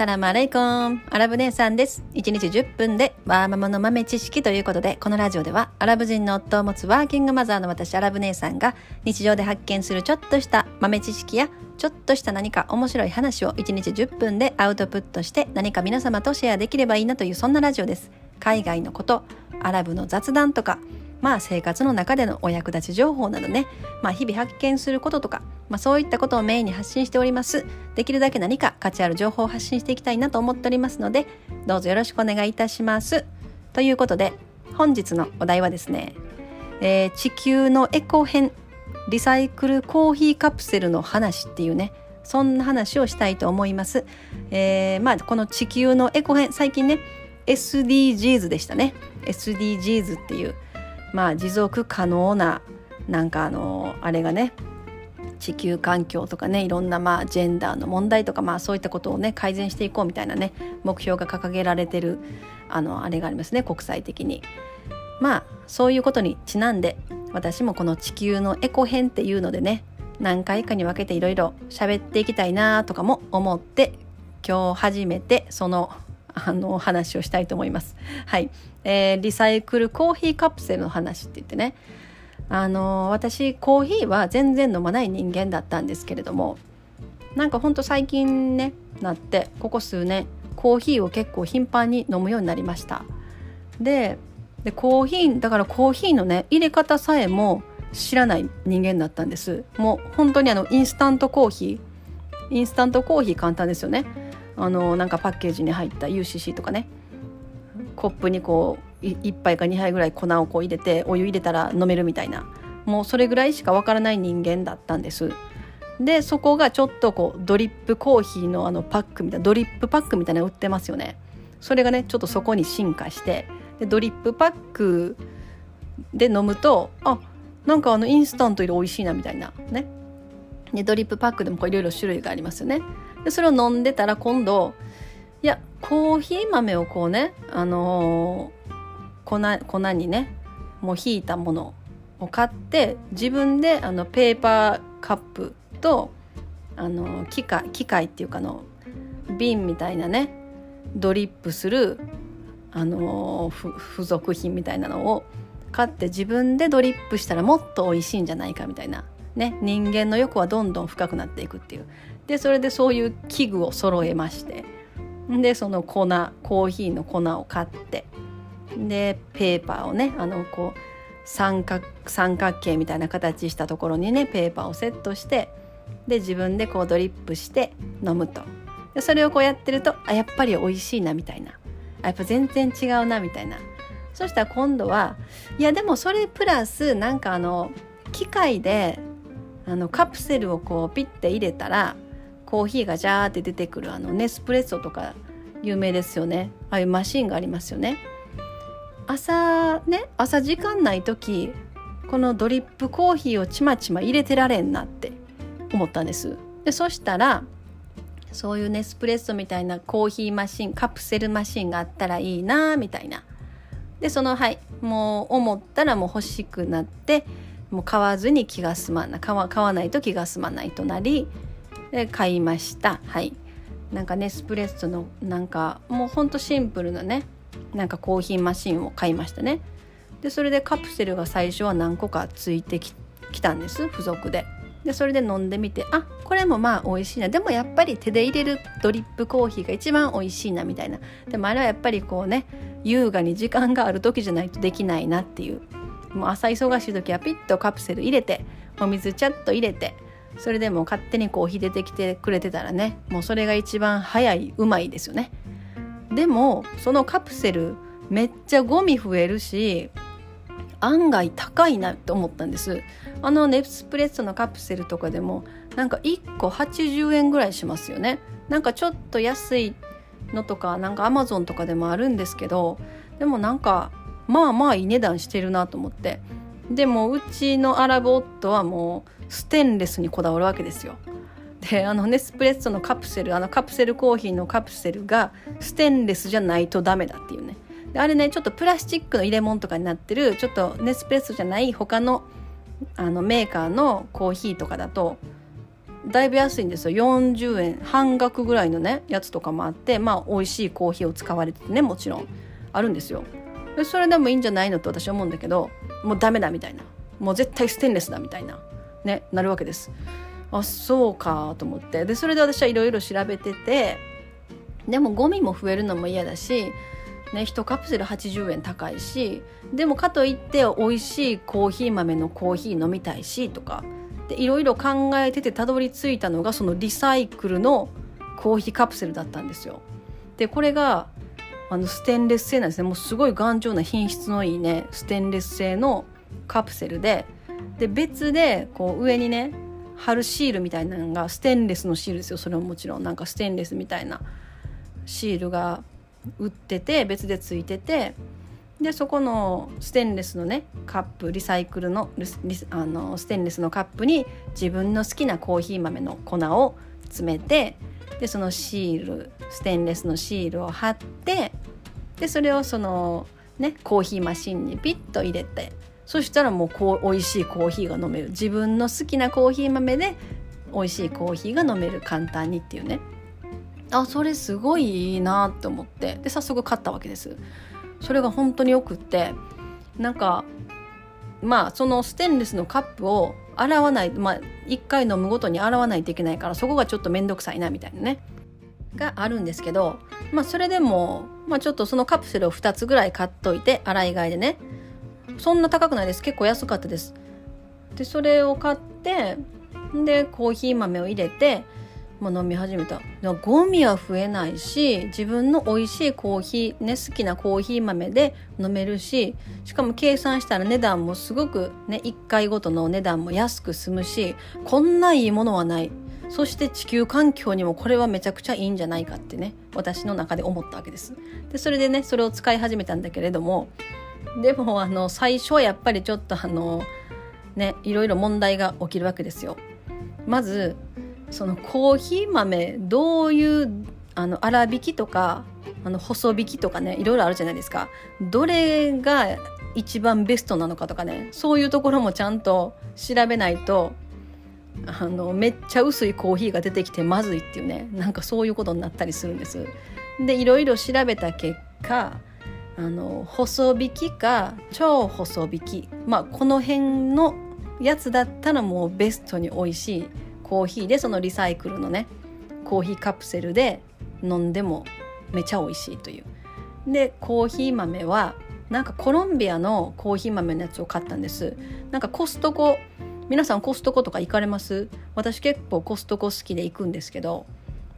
サラマレイコンアラブ姉さんです。1日10分でワーママの豆知識ということでこのラジオではアラブ人の夫を持つワーキングマザーの私アラブ姉さんが日常で発見するちょっとした豆知識やちょっとした何か面白い話を1日10分でアウトプットして何か皆様とシェアできればいいなというそんなラジオです。海外のことアラブの雑談とかまあ生活の中でのお役立ち情報などね、まあ日々発見することとか、まあそういったことをメインに発信しております。できるだけ何か価値ある情報を発信していきたいなと思っておりますので、どうぞよろしくお願いいたします。ということで、本日のお題はですね、えー、地球のエコ編、リサイクルコーヒーカプセルの話っていうね、そんな話をしたいと思います。えー、まあこの地球のエコ編、最近ね、SDGs でしたね。SDGs っていう、まあ持続可能ななんかあのあれがね地球環境とかねいろんなまあジェンダーの問題とかまあそういったことをね改善していこうみたいなね目標が掲げられてるあのあれがありますね国際的に。まあそういうことにちなんで私もこの地球のエコ編っていうのでね何回かに分けていろいろ喋っていきたいなとかも思って今日初めてそのあの話をしたいと思います。はい、えー、リサイクルコーヒーカプセルの話って言ってね。あの私コーヒーは全然飲まない人間だったんですけれどもなんかほんと最近ねなってここ数年コーヒーを結構頻繁に飲むようになりました。ででコーヒーだからコーヒーのね入れ方さえも知らない人間だったんです。もう本当にあのインスタントコーヒーインスタントコーヒー簡単ですよね。あのなんかパッケージに入った UCC とかね。コップにこう1杯か2杯ぐらい粉をこう入れてお湯入れたら飲めるみたいな。もうそれぐらいしかわからない人間だったんです。でそこがちょっとこうドリップコーヒーのあのパックみたいなドリップパックみたいなの売ってますよね。それがねちょっとそこに進化してでドリップパックで飲むとあなんかあのインスタントより美味しいなみたいなね。でドリップパックでもいろいろ種類がありますよね。でそれを飲んでたら今度いやコーヒー豆をこうねあのー、粉粉にねもうひいたものを買って自分であのペーパーカップとあの機械機械っていうかの瓶みたいなねドリップするあの付属品みたいなのを買って自分でドリップしたらもっと美味しいんじゃないかみたいな、ね、人間の欲はどんどん深くなっていくっていう。でそれでそういう器具を揃えましてでその粉コーヒーの粉を買ってでペーパーをねあのこう三角三角形みたいな形したところにねペーパーをセットしてで自分でこうドリップして飲むと。でそれをこうやってるとあやっぱり美味しいなみたいな。あやっぱ全然違うなみたいな。そしたら今度はいやでもそれプラスなんかあの機械であのカプセルをこうピッて入れたらコーヒーがジャーって出てくるあのネスプレッソとか有名ですよね。ああいうマシンがありますよね。朝ね朝時間ない時このドリップコーヒーをちまちま入れてられんなって思ったんです。でそしたらそういうネスプレッソみたいなコーヒーマシンカプセルマシンがあったらいいなみたいな。でそのはいもう思ったらもう欲しくなってもう買わずに気が済まない買わ買わないと気が済まないとなりで買いました。はい。なんかネスプレッソのなんかもうほんとシンプルなねなんかコーヒーマシンを買いましたね。でそれでカプセルが最初は何個かついてきたんです付属で。でそれで飲んでみてあこれもまあ美味しいな。でもやっぱり手で入れるドリップコーヒーが一番美味しいなみたいな。でもあれはやっぱりこうね優雅に時間がある時じゃないとできないなっていう。もう朝忙しい時はピッとカプセル入れてお水ちゃっと入れてそれでも勝手にコーヒー出てきてくれてたらねもうそれが一番早いうまいですよね。でもそのカプセルめっちゃゴミ増えるし案外高いなって思ったんです。あのネスプレッソのカプセルとかでもなんか1個80円ぐらいしますよね。なんかちょっと安いのとかなんかアマゾンとかでもあるんですけどでもなんかまあまあいい値段してるなと思って。でもうちのアラブ夫はもうステンレスにこだわるわけですよ。であのネスプレッソのカプセルあのカプセルコーヒーのカプセルがステンレスじゃないとダメだっていうね。あれねちょっとプラスチックの入れ物とかになってるちょっとネスプレッソじゃない他のあのメーカーのコーヒーとかだとだいぶ安いんですよ。40円。半額ぐらいのねやつとかもあってまあ美味しいコーヒーを使われててねもちろんあるんですよ。でそれでもいいんじゃないのと私は思うんだけどもうダメだみたいな。もう絶対ステンレスだみたいな。ねなるわけです。あそうかと思って。でそれで私はいろいろ調べててでもゴミも増えるのも嫌だしね、1カプセル80円高いしでもかといって美味しいコーヒー豆のコーヒー飲みたいしとかでいろいろ考えててたどり着いたのがそのリサイクルのコーヒーカプセルだったんですよ。でこれがあのステンレス製なんですね。もうすごい頑丈な品質のいいねステンレス製のカプセルでで別でこう上にね貼るシールみたいなのがステンレスのシールですよ。それももちろん。なんかステンレスみたいなシールが売ってて別でついててでそこのステンレスのねカップリサイクルのあのステンレスのカップに自分の好きなコーヒー豆の粉を詰めてでそのシールステンレスのシールを貼ってでそれをそのねコーヒーマシンにピッと入れてそしたらもうこう美味しいコーヒーが飲める。自分の好きなコーヒー豆で美味しいコーヒーが飲める。簡単にっていうね。あそれすごいいいなって思って。で早速買ったわけです。それが本当によくって。なんかまあそのステンレスのカップを洗わないまあ1回飲むごとに洗わないといけないからそこがちょっと面倒くさいなみたいなね。があるんですけどまあそれでも、まあ、ちょっとそのカプセルを2つぐらい買っといて洗い替えでね。そんな高くないです。結構安かったです。でそれを買ってでコーヒー豆を入れて、まあ、飲み始めた。ゴミは増えないし自分の美味しいコーヒーね好きなコーヒー豆で飲めるししかも計算したら値段もすごくね1回ごとの値段も安く済むしこんないいものはない。そして地球環境にもこれはめちゃくちゃいいんじゃないかってね私の中で思ったわけですでそれでねそれを使い始めたんだけれどもでもあの最初はやっぱりちょっとあのねいろいろ問題が起きるわけですよ。まずそのコーヒー豆どういうあの粗挽きとかあの細挽きとかねいろいろあるじゃないですかどれが一番ベストなのかとかねそういうところもちゃんと調べないとあのめっちゃ薄いコーヒーが出てきてまずいっていうねなんかそういうことになったりするんです。でいろいろ調べた結果あの細引きか超細引きまあこの辺のやつだったらもうベストに美味しいコーヒーでそのリサイクルのねコーヒーカプセルで飲んでもめちゃ美味しいという。でコーヒー豆はなんかコロンビアのコーヒー豆のやつを買ったんですなんかコストコ皆さんコストコとか行かれます？私結構コストコ好きで行くんですけど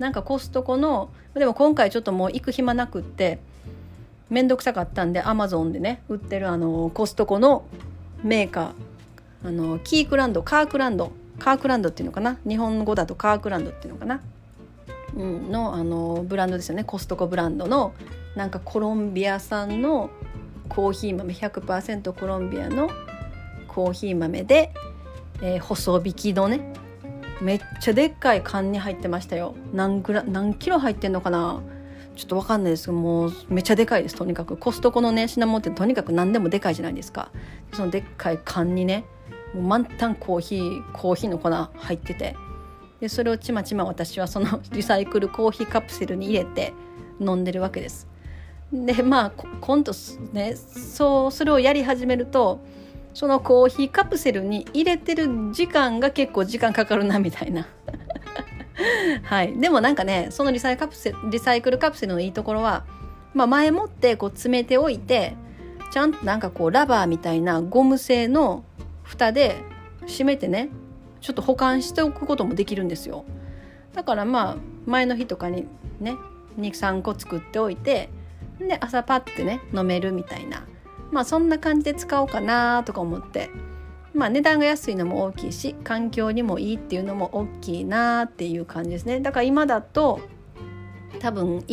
なんかコストコのでも今回ちょっともう行く暇なくって面倒くさかったんでアマゾンでね売ってるあのコストコのメーカーあのキークランドカークランドカークランドっていうのかな？日本語だとカークランドっていうのかな、うん、のあのブランドですよね。コストコブランドのなんかコロンビア産のコーヒー豆100%コロンビアのコーヒー豆で、えー、細引きのねめっちゃでっかい缶に入ってましたよ。何グラ何キロ入ってんのかな？ちょっとわかんないですけどもうめっちゃでかいですとにかく。コストコのね品物ってとにかく何でもでかいじゃないですか。そのでっかい缶にねもう満タンコーヒーコーヒーの粉入ってて。でそれをちまちま私はその リサイクルコーヒーカプセルに入れて飲んでるわけです。でまあ今度ねそうそれをやり始めるとそのコーヒーカプセルに入れてる時間が結構時間かかるなみたいな。はい、でもなんかねそのリサイカプセリサイクルカプセルのいいところは、まあ、前もってこう詰めておいてちゃんとなんかこうラバーみたいなゴム製の蓋で閉めてねちょっと保管しておくこともできるんですよ。だからまあ前の日とかにね23個作っておいてで朝パッてね飲めるみたいな。まあそんな感じで使おうかなとか思って。まあ、値段が安いのも大きいし環境にもいいっていうのも大きいなっていう感じですね。だから今だと多分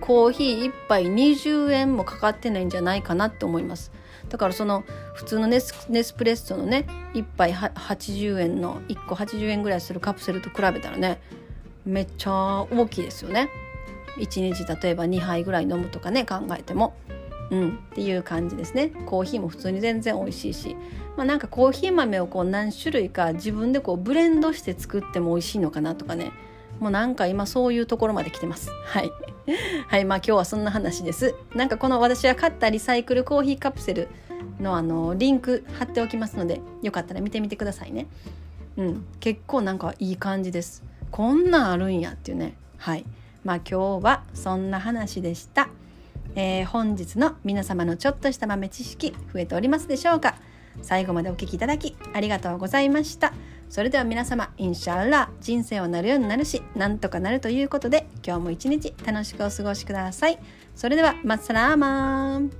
コーヒー1杯20円もかかってないんじゃないかなって思います。だからその普通のネスネスプレッソのね1杯80円の1個80円ぐらいするカプセルと比べたらねめっちゃ大きいですよね。1日例えば2杯ぐらい飲むとかね考えても。うん、っていう感じですね。コーヒーも普通に全然美味しいし、まあ、なんかコーヒー豆をこう何種類か自分でこうブレンドして作っても美味しいのかなとかね。もうなんか今そういうところまで来てます。はい。はい。まあ今日はそんな話です。なんかこの私が買ったリサイクルコーヒーカプセルのあのリンク貼っておきますのでよかったら見てみてくださいね。うん。結構なんかいい感じです。こんなんあるんやっていうね。はい。まあ今日はそんな話でした、えー、本日の皆様のちょっとした豆知識増えておりますでしょうか？最後までお聴きいただきありがとうございました。それでは皆様インシャーラ人生はなるようになるしなんとかなるということで今日も一日楽しくお過ごしください。それではマッサラーマン。